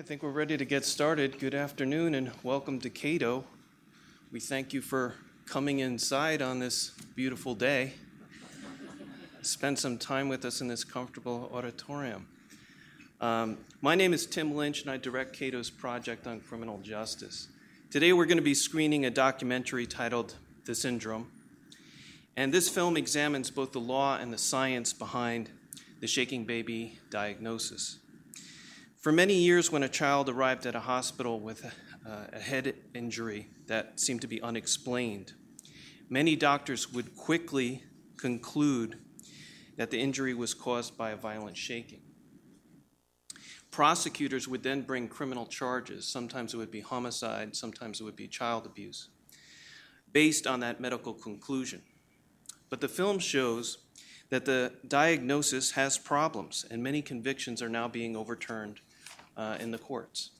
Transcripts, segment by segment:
I think we're ready to get started. Good afternoon and welcome to Cato. We thank you for coming inside on this beautiful day. Spend some time with us in this comfortable auditorium. Um, my name is Tim Lynch and I direct Cato's project on criminal justice. Today we're going to be screening a documentary titled The Syndrome. And this film examines both the law and the science behind the shaking baby diagnosis. For many years, when a child arrived at a hospital with a, a head injury that seemed to be unexplained, many doctors would quickly conclude that the injury was caused by a violent shaking. Prosecutors would then bring criminal charges. Sometimes it would be homicide, sometimes it would be child abuse, based on that medical conclusion. But the film shows that the diagnosis has problems, and many convictions are now being overturned uh, in the courts.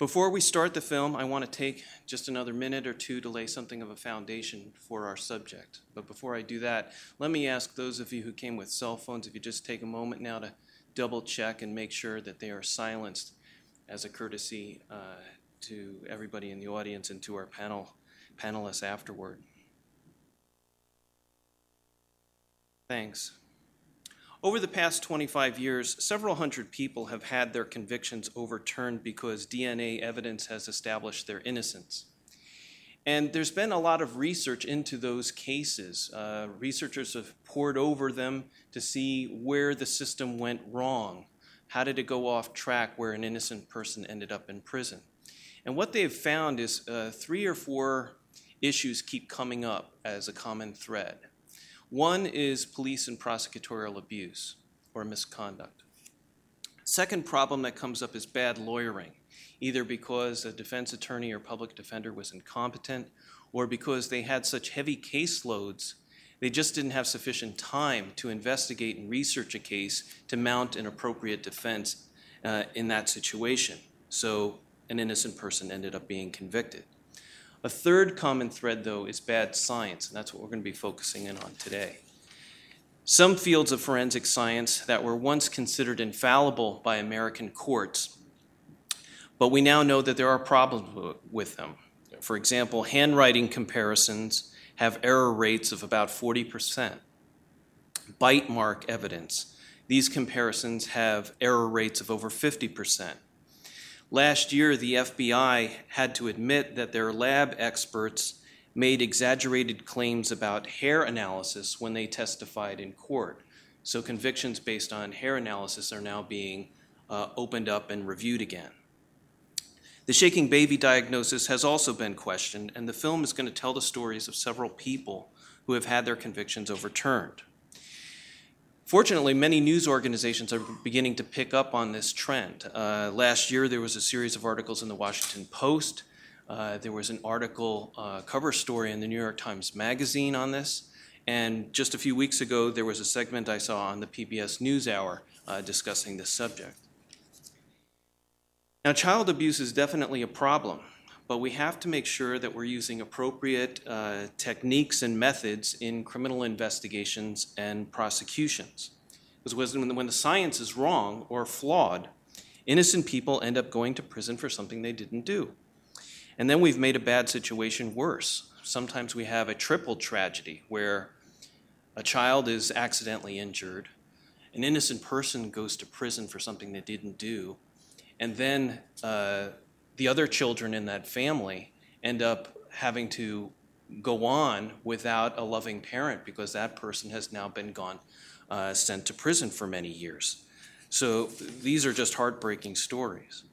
Before we start the film, I want to take just another minute or two to lay something of a foundation for our subject. But before I do that, let me ask those of you who came with cell phones if you just take a moment now to double check and make sure that they are silenced as a courtesy uh, to everybody in the audience and to our panel panelists afterward. Thanks. Over the past 25 years, several hundred people have had their convictions overturned because DNA evidence has established their innocence. And there's been a lot of research into those cases. Uh, researchers have pored over them to see where the system went wrong. How did it go off track where an innocent person ended up in prison? And what they've found is uh, three or four issues keep coming up as a common thread. One is police and prosecutorial abuse or misconduct. Second problem that comes up is bad lawyering, either because a defense attorney or public defender was incompetent or because they had such heavy caseloads they just didn't have sufficient time to investigate and research a case to mount an appropriate defense uh, in that situation. So an innocent person ended up being convicted. A third common thread, though, is bad science, and that's what we're going to be focusing in on today. Some fields of forensic science that were once considered infallible by American courts, but we now know that there are problems with them. For example, handwriting comparisons have error rates of about 40%. Bite mark evidence, these comparisons have error rates of over 50%. Last year, the FBI had to admit that their lab experts made exaggerated claims about hair analysis when they testified in court. So convictions based on hair analysis are now being uh, opened up and reviewed again. The shaking baby diagnosis has also been questioned, and the film is going to tell the stories of several people who have had their convictions overturned. Fortunately, many news organizations are beginning to pick up on this trend. Uh, last year, there was a series of articles in the Washington Post. Uh, there was an article, uh, cover story in the New York Times Magazine on this. And just a few weeks ago, there was a segment I saw on the PBS NewsHour uh, discussing this subject. Now, child abuse is definitely a problem but we have to make sure that we're using appropriate uh, techniques and methods in criminal investigations and prosecutions. Because when, when the science is wrong or flawed, innocent people end up going to prison for something they didn't do. And then we've made a bad situation worse. Sometimes we have a triple tragedy where a child is accidentally injured, an innocent person goes to prison for something they didn't do, and then uh, the other children in that family end up having to go on without a loving parent because that person has now been gone, uh, sent to prison for many years. So these are just heartbreaking stories.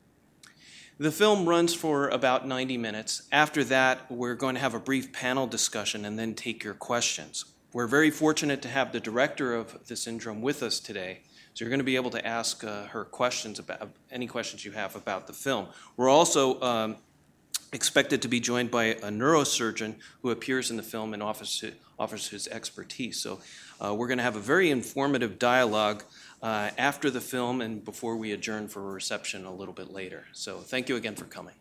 The film runs for about 90 minutes. After that, we're going to have a brief panel discussion and then take your questions. We're very fortunate to have the director of the syndrome with us today, so you're going to be able to ask uh, her questions about any questions you have about the film. We're also um, expected to be joined by a neurosurgeon who appears in the film and offers, offers his expertise. So uh, we're going to have a very informative dialogue uh, after the film and before we adjourn for a reception a little bit later. So thank you again for coming.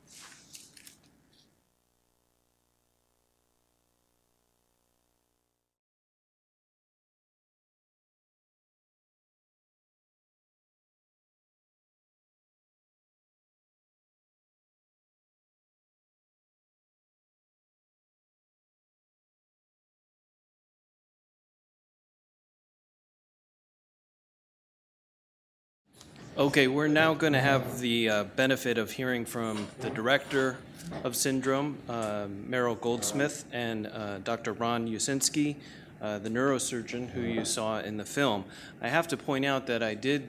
Okay, we're now going to have the uh, benefit of hearing from the director of Syndrome, uh, Meryl Goldsmith, and uh, Dr. Ron Uscinski, uh, the neurosurgeon who you saw in the film. I have to point out that I did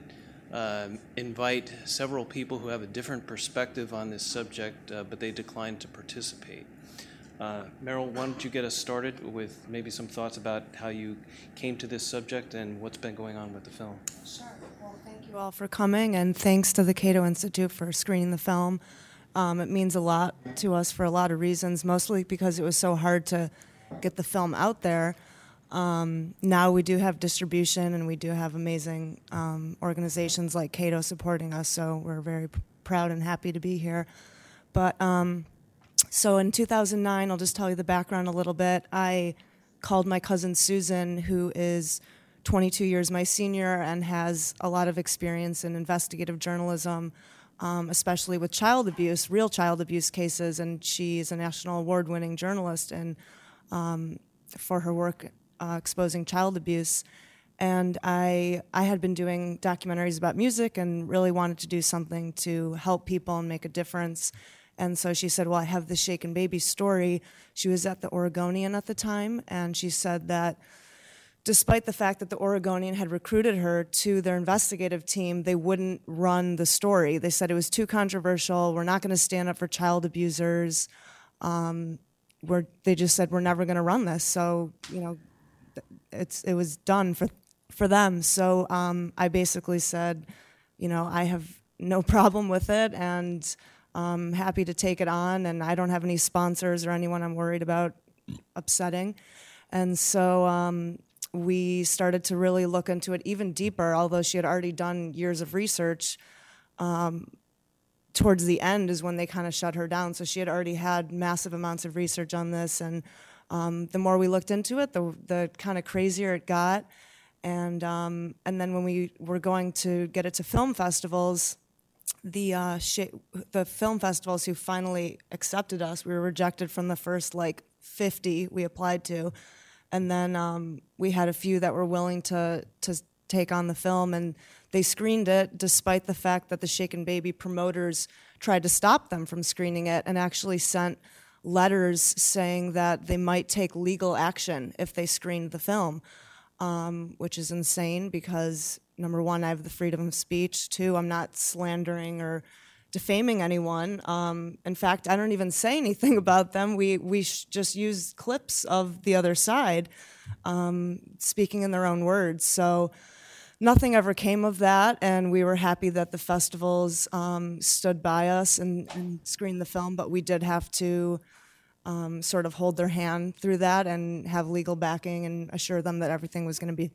uh, invite several people who have a different perspective on this subject, uh, but they declined to participate. Uh, Meryl, why don't you get us started with maybe some thoughts about how you came to this subject and what's been going on with the film? Sure. You all for coming, and thanks to the Cato Institute for screening the film. Um, it means a lot to us for a lot of reasons, mostly because it was so hard to get the film out there. Um, now we do have distribution, and we do have amazing um, organizations like Cato supporting us, so we're very p- proud and happy to be here. But um, so in 2009, I'll just tell you the background a little bit. I called my cousin Susan, who is 22 years my senior and has a lot of experience in investigative journalism, um, especially with child abuse, real child abuse cases. And she is a national award winning journalist and um, for her work uh, exposing child abuse. And I, I had been doing documentaries about music and really wanted to do something to help people and make a difference. And so she said, Well, I have the Shaken Baby story. She was at the Oregonian at the time, and she said that despite the fact that the Oregonian had recruited her to their investigative team, they wouldn't run the story. They said it was too controversial. We're not going to stand up for child abusers. Um, we're, they just said, We're never going to run this. So, you know, it's, it was done for, for them. So um, I basically said, You know, I have no problem with it. And I'm happy to take it on, and I don't have any sponsors or anyone I'm worried about upsetting. And so um, we started to really look into it even deeper, although she had already done years of research. Um, towards the end is when they kind of shut her down. So she had already had massive amounts of research on this, and um, the more we looked into it, the the kind of crazier it got. And um, and then when we were going to get it to film festivals, the uh, sh- the film festivals who finally accepted us, we were rejected from the first like 50 we applied to, and then um, we had a few that were willing to to take on the film, and they screened it despite the fact that the Shaken Baby promoters tried to stop them from screening it and actually sent letters saying that they might take legal action if they screened the film, um, which is insane because number one, I have the freedom of speech. Two, I'm not slandering or defaming anyone. Um, in fact, I don't even say anything about them. We we just use clips of the other side um, speaking in their own words. So nothing ever came of that, and we were happy that the festivals um, stood by us and, and, screened the film. But we did have to. Um, sort of hold their hand through that and have legal backing and assure them that everything was going to be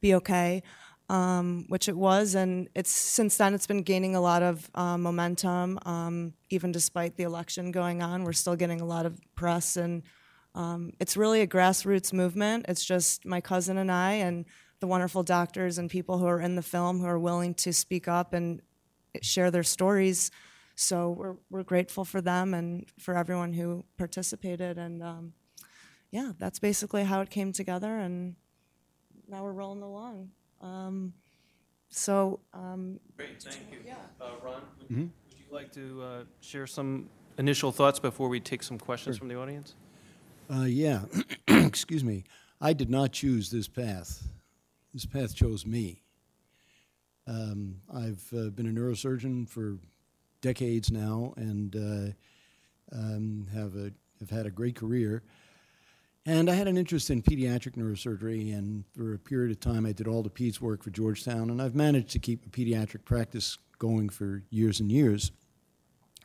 be okay um, which it was, and it's since then it's been gaining a lot of uh, momentum. Um, even despite the election going on, we're still getting a lot of press, and um, it's really a grassroots movement. It's just my cousin and I, and the wonderful doctors and people who are in the film who are willing to speak up and share their stories. So we're we're grateful for them and for everyone who participated, and um, yeah, that's basically how it came together, and now we're rolling along. Um, so, um, Great, thank you. Uh, Ron, would, would you like to uh, share some initial thoughts before we take some questions from the audience? Uh, yeah, excuse me. I did not choose this path. This path chose me. Um, I've uh, been a neurosurgeon for decades now and uh, um, have a have had a great career. And I had an interest in pediatric neurosurgery, and for a period of time, I did all the peds work for Georgetown, and I've managed to keep a pediatric practice going for years and years.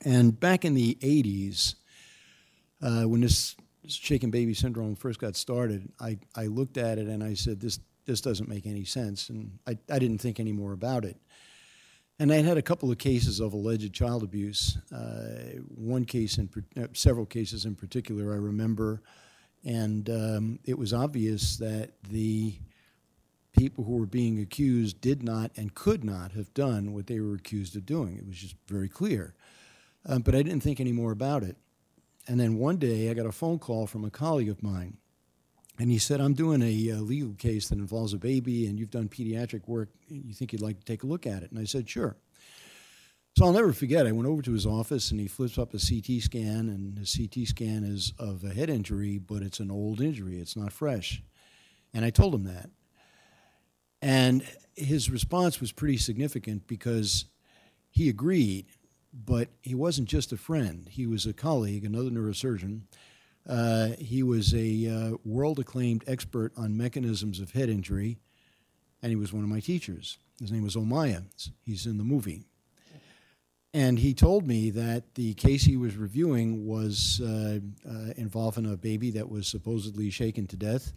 And back in the 80s, uh, when this shaken baby syndrome first got started, I, I looked at it and I said, this, this doesn't make any sense. And I, I didn't think any more about it. And I had a couple of cases of alleged child abuse. Uh, one case, in uh, several cases in particular, I remember and um, it was obvious that the people who were being accused did not and could not have done what they were accused of doing. It was just very clear. Um, but I didn't think any more about it. And then one day I got a phone call from a colleague of mine. And he said, I'm doing a uh, legal case that involves a baby, and you've done pediatric work. You think you'd like to take a look at it? And I said, sure. So I'll never forget. I went over to his office and he flips up a CT scan, and the CT scan is of a head injury, but it's an old injury. It's not fresh. And I told him that. And his response was pretty significant because he agreed, but he wasn't just a friend. He was a colleague, another neurosurgeon. Uh, he was a uh, world acclaimed expert on mechanisms of head injury, and he was one of my teachers. His name was Ommaya. He's in the movie. And he told me that the case he was reviewing was uh, uh involving a baby that was supposedly shaken to death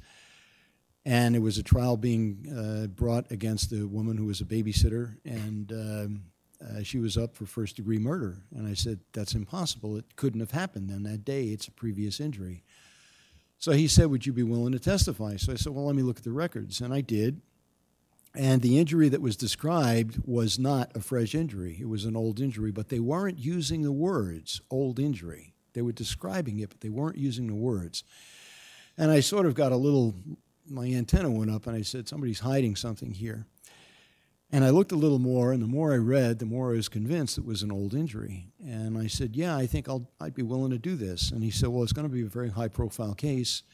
and it was a trial being uh, brought against the woman who was a babysitter, and um, uh, she was up for first degree murder. And I said, That's impossible. It couldn't have happened then that day. It's a previous injury. So he said, Would you be willing to testify? So I said, Well, let me look at the records. And I did. And the injury that was described was not a fresh injury, it was an old injury, but they weren't using the words old injury. They were describing it, but they weren't using the words. And I sort of got a little my antenna went up and I said, somebody's hiding something here. And I looked a little more, and the more I read, the more I was convinced it was an old injury. And I said, Yeah, I think I'll, I'd be willing to do this. And he said, Well, it's going to be a very high profile case.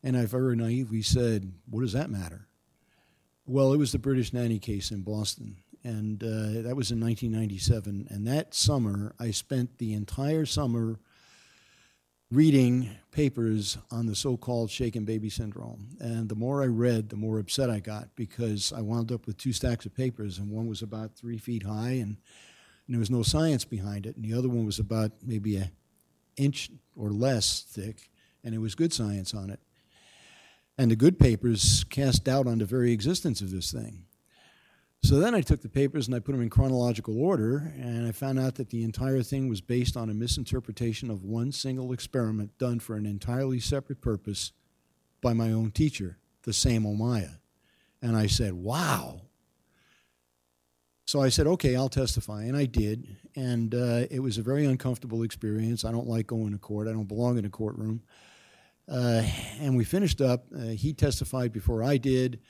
And I very naively said, What does that matter? Well, it was the British nanny case in Boston. And uh, that was in 1997. And that summer, I spent the entire summer reading papers on the so-called shaken baby syndrome. And the more I read, the more upset I got because I wound up with two stacks of papers, and one was about three feet high, and, and there was no science behind it, and the other one was about maybe an inch or less thick, and it was good science on it. And the good papers cast doubt on the very existence of this thing. So then I took the papers and I put them in chronological order, and I found out that the entire thing was based on a misinterpretation of one single experiment done for an entirely separate purpose by my own teacher, the same Ommaya. And I said, wow. So I said, okay, I'll testify. And I did. And uh, it was a very uncomfortable experience. I don't like going to court, I don't belong in a courtroom. Uh, and we finished up. Uh, he testified before I did.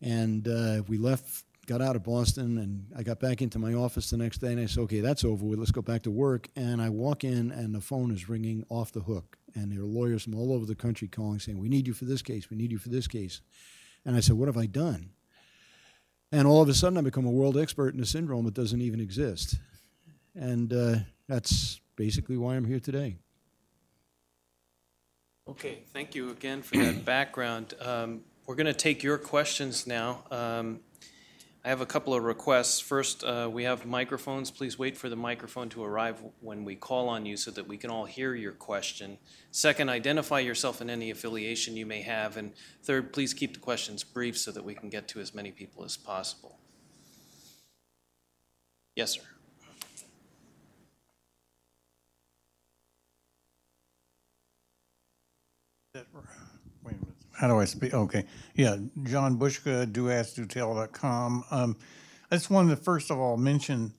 And uh, we left got out of Boston and I got back into my office the next day and I said, okay, that's over with. Let's go back to work. And I walk in and the phone is ringing off the hook. And there are lawyers from all over the country calling saying, we need you for this case. We need you for this case. And I said, what have I done? And all of a sudden I become a world expert in a syndrome that doesn't even exist. And uh, that's basically why I'm here today. Okay, thank you again for that background. Um, we're going to take your questions now. Um, I have a couple of requests. First, uh, we have microphones. Please wait for the microphone to arrive when we call on you so that we can all hear your question. Second, identify yourself and any affiliation you may have. And third, please keep the questions brief so that we can get to as many people as possible. Yes, sir. That how do I speak? Okay. Yeah, John Boushka, doaskdotell.com. Um, I just wanted to first of all mention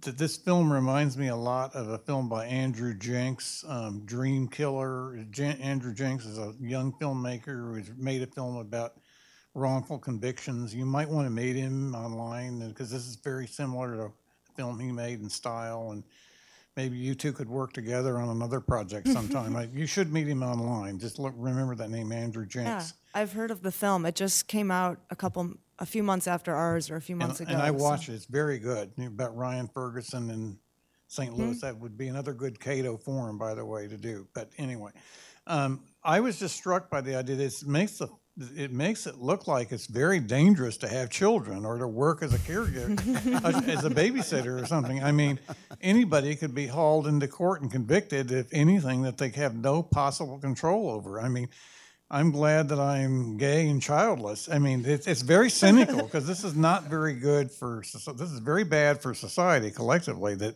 that this film reminds me a lot of a film by Andrew Jenks, um, Dream Killer. Jan- Andrew Jenks is a young filmmaker who's made a film about wrongful convictions. You might want to meet him online because this is very similar to a film he made in style and maybe you two could work together on another project sometime. I, you should meet him online. Just look, remember that name, Andrew Jenks. Yeah, I've heard of the film. It just came out a couple, a few months after ours, or a few months and, ago. And I watched it. It's very good. About Ryan Ferguson and St. Louis. Mm-hmm. That would be another good Cato forum, by the way, to do. But anyway, um, I was just struck by the idea. This makes the it makes it look like it's very dangerous to have children or to work as a caregiver, as a babysitter or something. I mean, anybody could be hauled into court and convicted if anything that they have no possible control over. I mean, I'm glad that I'm gay and childless. I mean, it's, it's very cynical because this is not very good for. This is very bad for society collectively that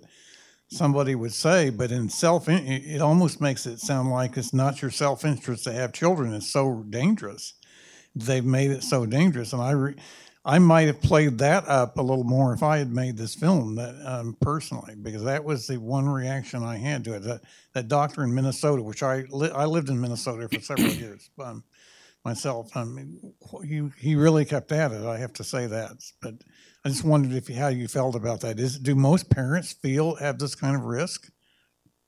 somebody would say, but in self, it almost makes it sound like it's not your self interest to have children. It's so dangerous they've made it so dangerous. And I, re, I might have played that up a little more if I had made this film that um, personally, because that was the one reaction I had to it. That that doctor in Minnesota, which I li- I lived in Minnesota for several years um, myself. I mean, he he really kept at it. I have to say that, but I just wondered if you, how you felt about that. Is do most parents feel have this kind of risk?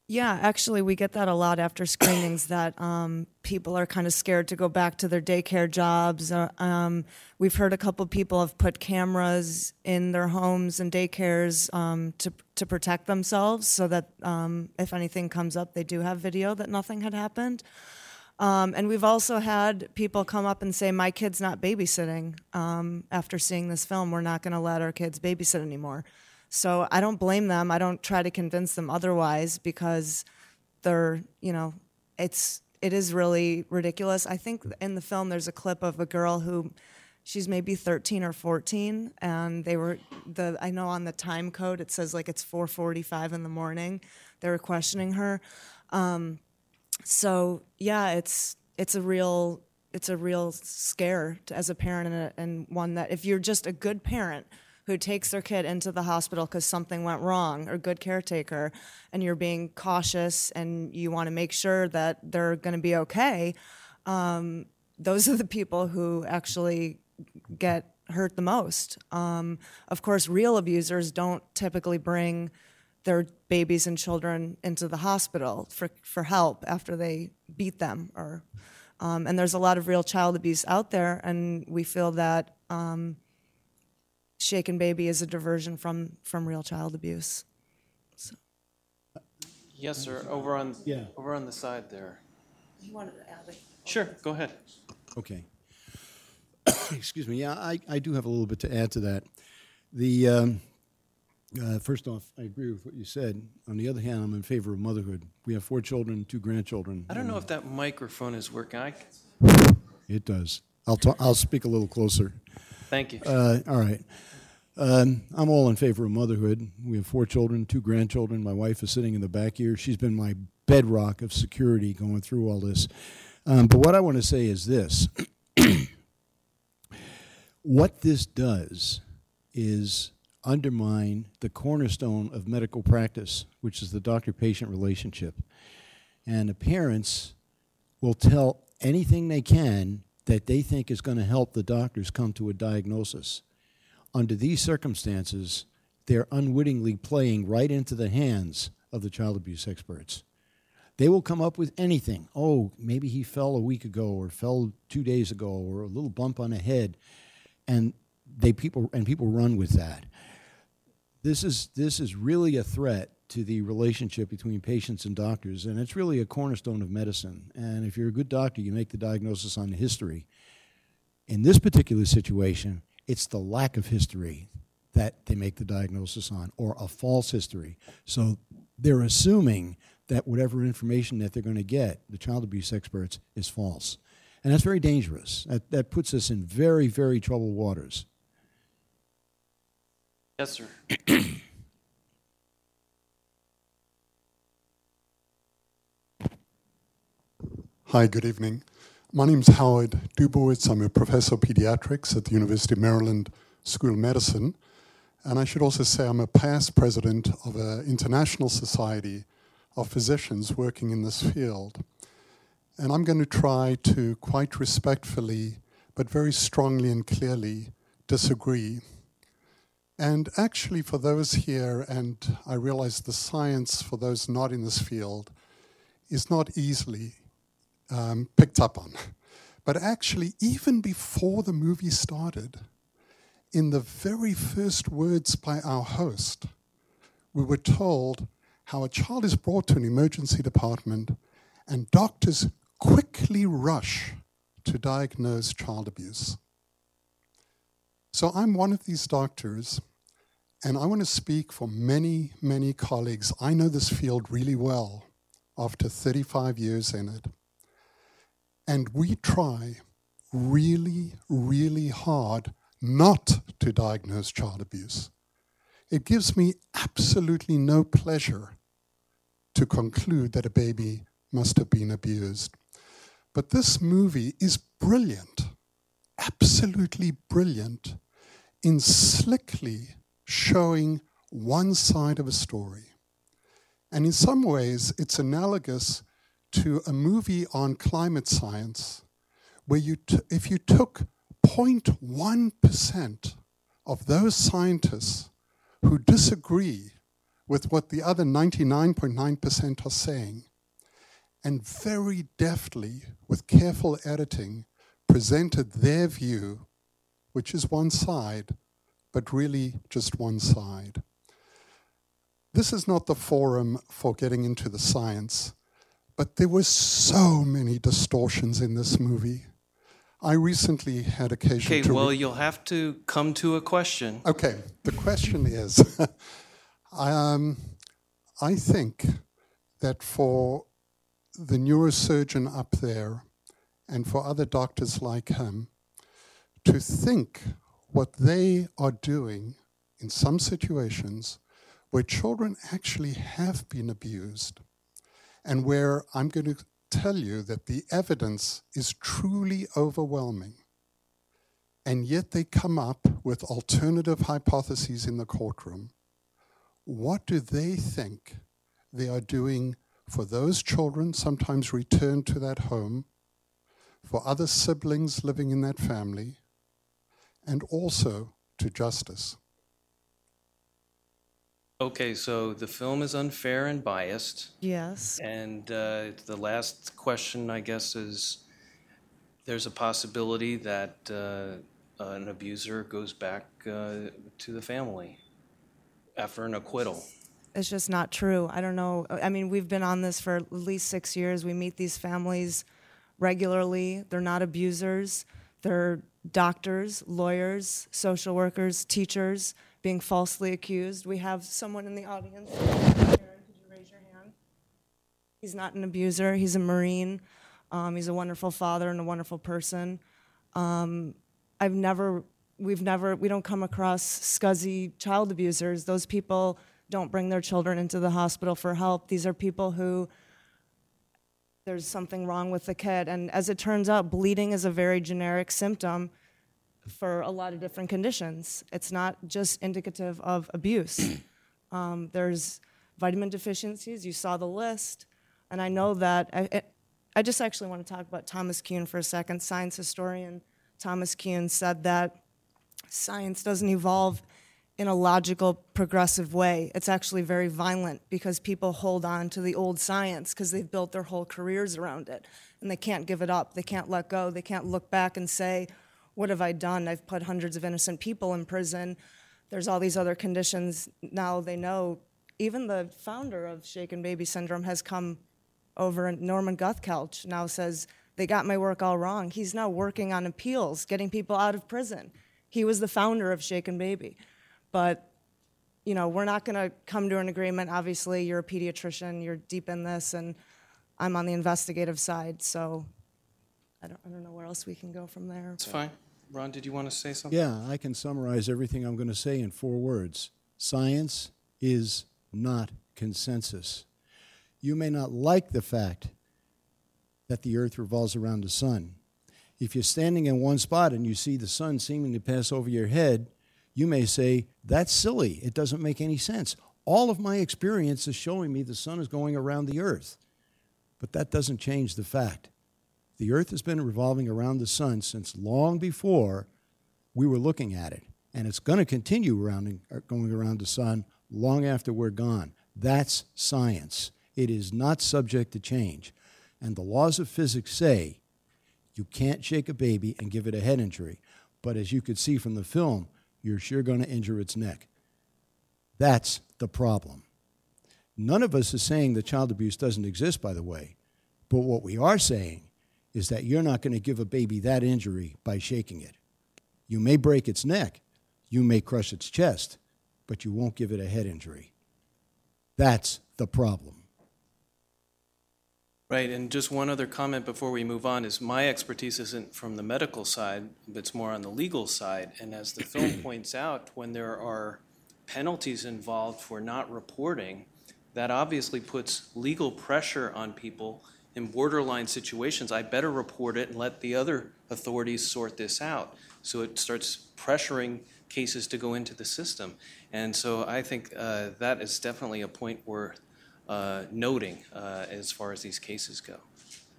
Yeah, actually, we get that a lot after screenings that um, people are kind of scared to go back to their daycare jobs. Uh, um, we've heard a couple people have put cameras in their homes and daycares um, to to protect themselves, so that um, if anything comes up, they do have video that nothing had happened. Um, and we've also had people come up and say, "My kid's not babysitting." Um, after seeing this film, we're not going to let our kids babysit anymore. So I don't blame them. I don't try to convince them otherwise because they're, you know, it's it is really ridiculous. I think in the film there's a clip of a girl who she's maybe 13 or 14 and they were the I know on the time code it says like it's 4:45 in the morning. They were questioning her. Um, so yeah, it's it's a real it's a real scare to, as a parent and, a, and one that if you're just a good parent who takes their kid into the hospital because something went wrong or good caretaker and you're being cautious and you want to make sure that they're going to be okay um, those are the people who actually get hurt the most. Um, of course real abusers don't typically bring their babies and children into the hospital for, for help after they beat them or um, and there's a lot of real child abuse out there and we feel that um, Shaken Baby is a diversion from from real child abuse. So. Yes, sir. Over on Yeah. over on the side there. You wanted to add it. Sure, go ahead. Okay. Excuse me. Yeah, I, I do have a little bit to add to that. The um, uh, first off, I agree with what you said. On the other hand, I'm in favor of motherhood. We have four children, two grandchildren. I don't know if that microphone is working. I, It does. I'll talk, I'll speak a little closer. thank you. Uh, all right. Um, I'm all in favor of motherhood. We have four children, two grandchildren. My wife is sitting in the back here. She's been my bedrock of security going through all this. Um, but what I want to say is this what this does is undermine the cornerstone of medical practice, which is the doctor patient relationship. And the parents will tell anything they can that they think is going to help the doctors come to a diagnosis. Under these circumstances, they're unwittingly playing right into the hands of the child abuse experts. They will come up with anything. Oh, maybe he fell a week ago or fell two days ago or a little bump on the head. And they people and people run with that. This is this is really a threat to the relationship between patients and doctors, and it's really a cornerstone of medicine. And if you're a good doctor, you make the diagnosis on the history. In this particular situation, it's the lack of history that they make the diagnosis on, or a false history. So they're assuming that whatever information that they're going to get, the child abuse experts, is false. And that's very dangerous. That, that puts us in very, very troubled waters. Yes, sir. Hi, good evening. My name is Howard Dubowitz. I'm a professor of pediatrics at the University of Maryland School of Medicine. And I should also say I'm a past president of an international society of physicians working in this field. And I'm going to try to quite respectfully, but very strongly and clearly, disagree. And actually, for those here, and I realize the science for those not in this field is not easily um, picked up on. But actually, even before the movie started, in the very first words by our host, we were told how a child is brought to an emergency department and doctors quickly rush to diagnose child abuse. So I'm one of these doctors, and I want to speak for many, many colleagues. I know this field really well after 35 years in it. And we try really, really hard not to diagnose child abuse. It gives me absolutely no pleasure to conclude that a baby must have been abused. But this movie is brilliant, absolutely brilliant, in slickly showing one side of a story. And in some ways, it's analogous to a movie on climate science where you if you took 0.1% of those scientists who disagree with what the other 99.9% are saying, and very deftly, with careful editing, presented their view, which is one side, but really just one side. This is not the forum for getting into the science, but there were so many distortions in this movie. I recently had occasion Okay, to. well, re- you'll have to come to a question. Okay, the question is um, I think that for the neurosurgeon up there and for other doctors like him to think what they are doing in some situations where children actually have been abused and where I'm going to tell you that the evidence is truly overwhelming and yet they come up with alternative hypotheses in the courtroom. What do they think they are doing for those children, sometimes returned to that home, for other siblings living in that family, and also to justice? Okay, so the film is unfair and biased. Yes. And uh, the last question, I guess, is there's a possibility that uh, an abuser goes back uh, to the family after an acquittal. It's just not true. I don't know. I mean, we've been on this for at least six years. We meet these families regularly. They're not abusers. They're doctors, lawyers, social workers, teachers being falsely accused. We have someone in the audience. Karen, could you raise your hand? He's not an abuser. He's a Marine. Um, he's a wonderful father and a wonderful person. Um, I've never, we've never, we don't come across scuzzy child abusers. Those people don't bring their children into the hospital for help. These are people who there's something wrong with the kid. And as it turns out, bleeding is a very generic symptom for a lot of different conditions. It's not just indicative of abuse. um, there's vitamin deficiencies. You saw the list. And I know that, I, it, I just actually want to talk about Thomas Kuhn for a second. Science historian Thomas Kuhn said that science doesn't evolve in a logical, progressive way. It's actually very violent because people hold on to the old science because they've built their whole careers around it. And they can't give it up. They can't let go. They can't look back and say, What have I done? I've put hundreds of innocent people in prison. There's all these other conditions. Now they know. Even the founder of Shaken Baby Syndrome has come over, and Norman Guthkelch now says, They got my work all wrong. He's now working on appeals, getting people out of prison. He was the founder of Shaken Baby but you know we're not going to come to an agreement obviously you're a pediatrician you're deep in this and i'm on the investigative side so i don't, I don't know where else we can go from there It's but- fine. Ron, did you want to say something? Yeah, I can summarize everything I'm going to say in four words. Science is not consensus. You may not like the fact that the earth revolves around the sun. If you're standing in one spot and you see the sun seeming to pass over your head, you may say, That's silly. It doesn't make any sense. All of my experience is showing me the sun is going around the earth. But that doesn't change the fact. The earth has been revolving around the sun since long before we were looking at it. And it's going to continue uh, going around the sun long after we're gone. That's science. It is not subject to change. And the laws of physics say you can't shake a baby and give it a head injury. But as you could see from the film, you're sure going to injure its neck. That's the problem. None of us is saying that child abuse doesn't exist, by the way. But what we are saying is that you're not going to give a baby that injury by shaking it. You may break its neck, you may crush its chest, but you won't give it a head injury. That's the problem. Right, and just one other comment before we move on is my expertise isn't from the medical side, but it's more on the legal side. And as the film points out, when there are penalties involved for not reporting, that obviously puts legal pressure on people in borderline situations. I better report it and let the other authorities sort this out. So it starts pressuring cases to go into the system. And so I think uh, that is definitely a point worth uh, noting uh, as far as these cases go.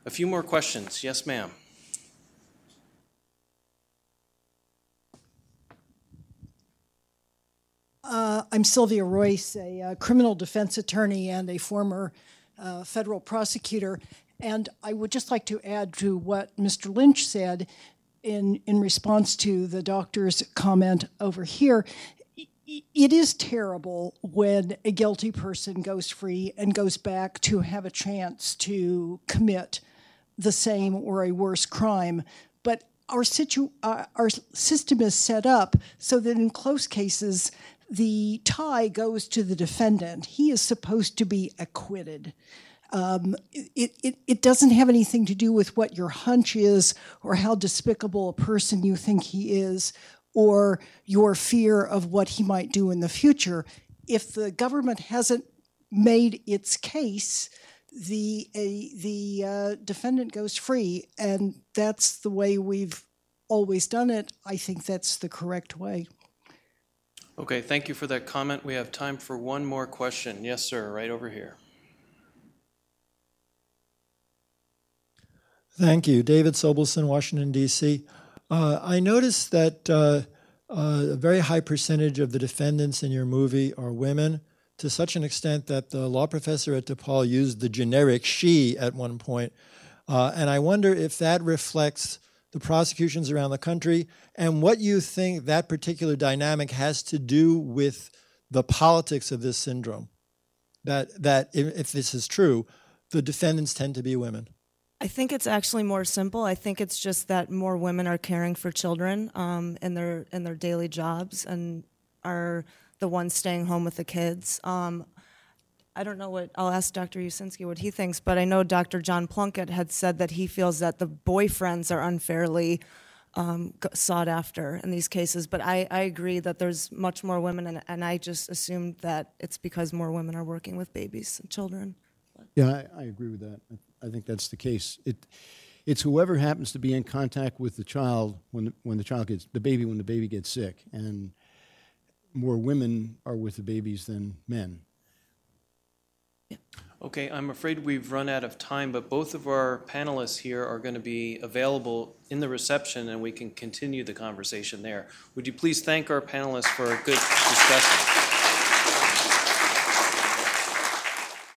A few more questions. Yes, ma'am. Uh, I'm Sylvia Royce, a uh, criminal defense attorney and a former uh, federal prosecutor. And I would just like to add to what Mr. Lynch said in, in response to the doctor's comment over here. It is terrible when a guilty person goes free and goes back to have a chance to commit the same or a worse crime. But our situ uh, our system is set up so that in close cases the tie goes to the defendant. He is supposed to be acquitted. Um, it, it, it doesn't have anything to do with what your hunch is or how despicable a person you think he is or your fear of what he might do in the future. If the government hasn't made its case, the a, the uh, defendant goes free, and that's the way we've always done it. I think that's the correct way. Okay, thank you for that comment. We have time for one more question. Yes, sir, right over here. Thank you. David Sobelson, Washington, D.C. Uh, I noticed that uh, uh, a very high percentage of the defendants in your movie are women, to such an extent that the law professor at DePaul used the generic she at one point. Uh, and I wonder if that reflects the prosecutions around the country and what you think that particular dynamic has to do with the politics of this syndrome. That, that if, if this is true, the defendants tend to be women. I think it's actually more simple. I think it's just that more women are caring for children um, in their in their daily jobs and are the ones staying home with the kids. Um, I don't know what I'll ask Dr. Uscinski what he thinks, but I know Dr. John Plunkett had said that he feels that the boyfriends are unfairly um, sought after in these cases. But I, I agree that there's much more women, and, and I just assumed that it's because more women are working with babies and children. Yeah, I, I agree with that. I, I think that's the case. It, it's whoever happens to be in contact with the child when the, when the child gets the baby when the baby gets sick, and more women are with the babies than men. Okay, I'm afraid we've run out of time, but both of our panelists here are going to be available in the reception, and we can continue the conversation there. Would you please thank our panelists for a good discussion?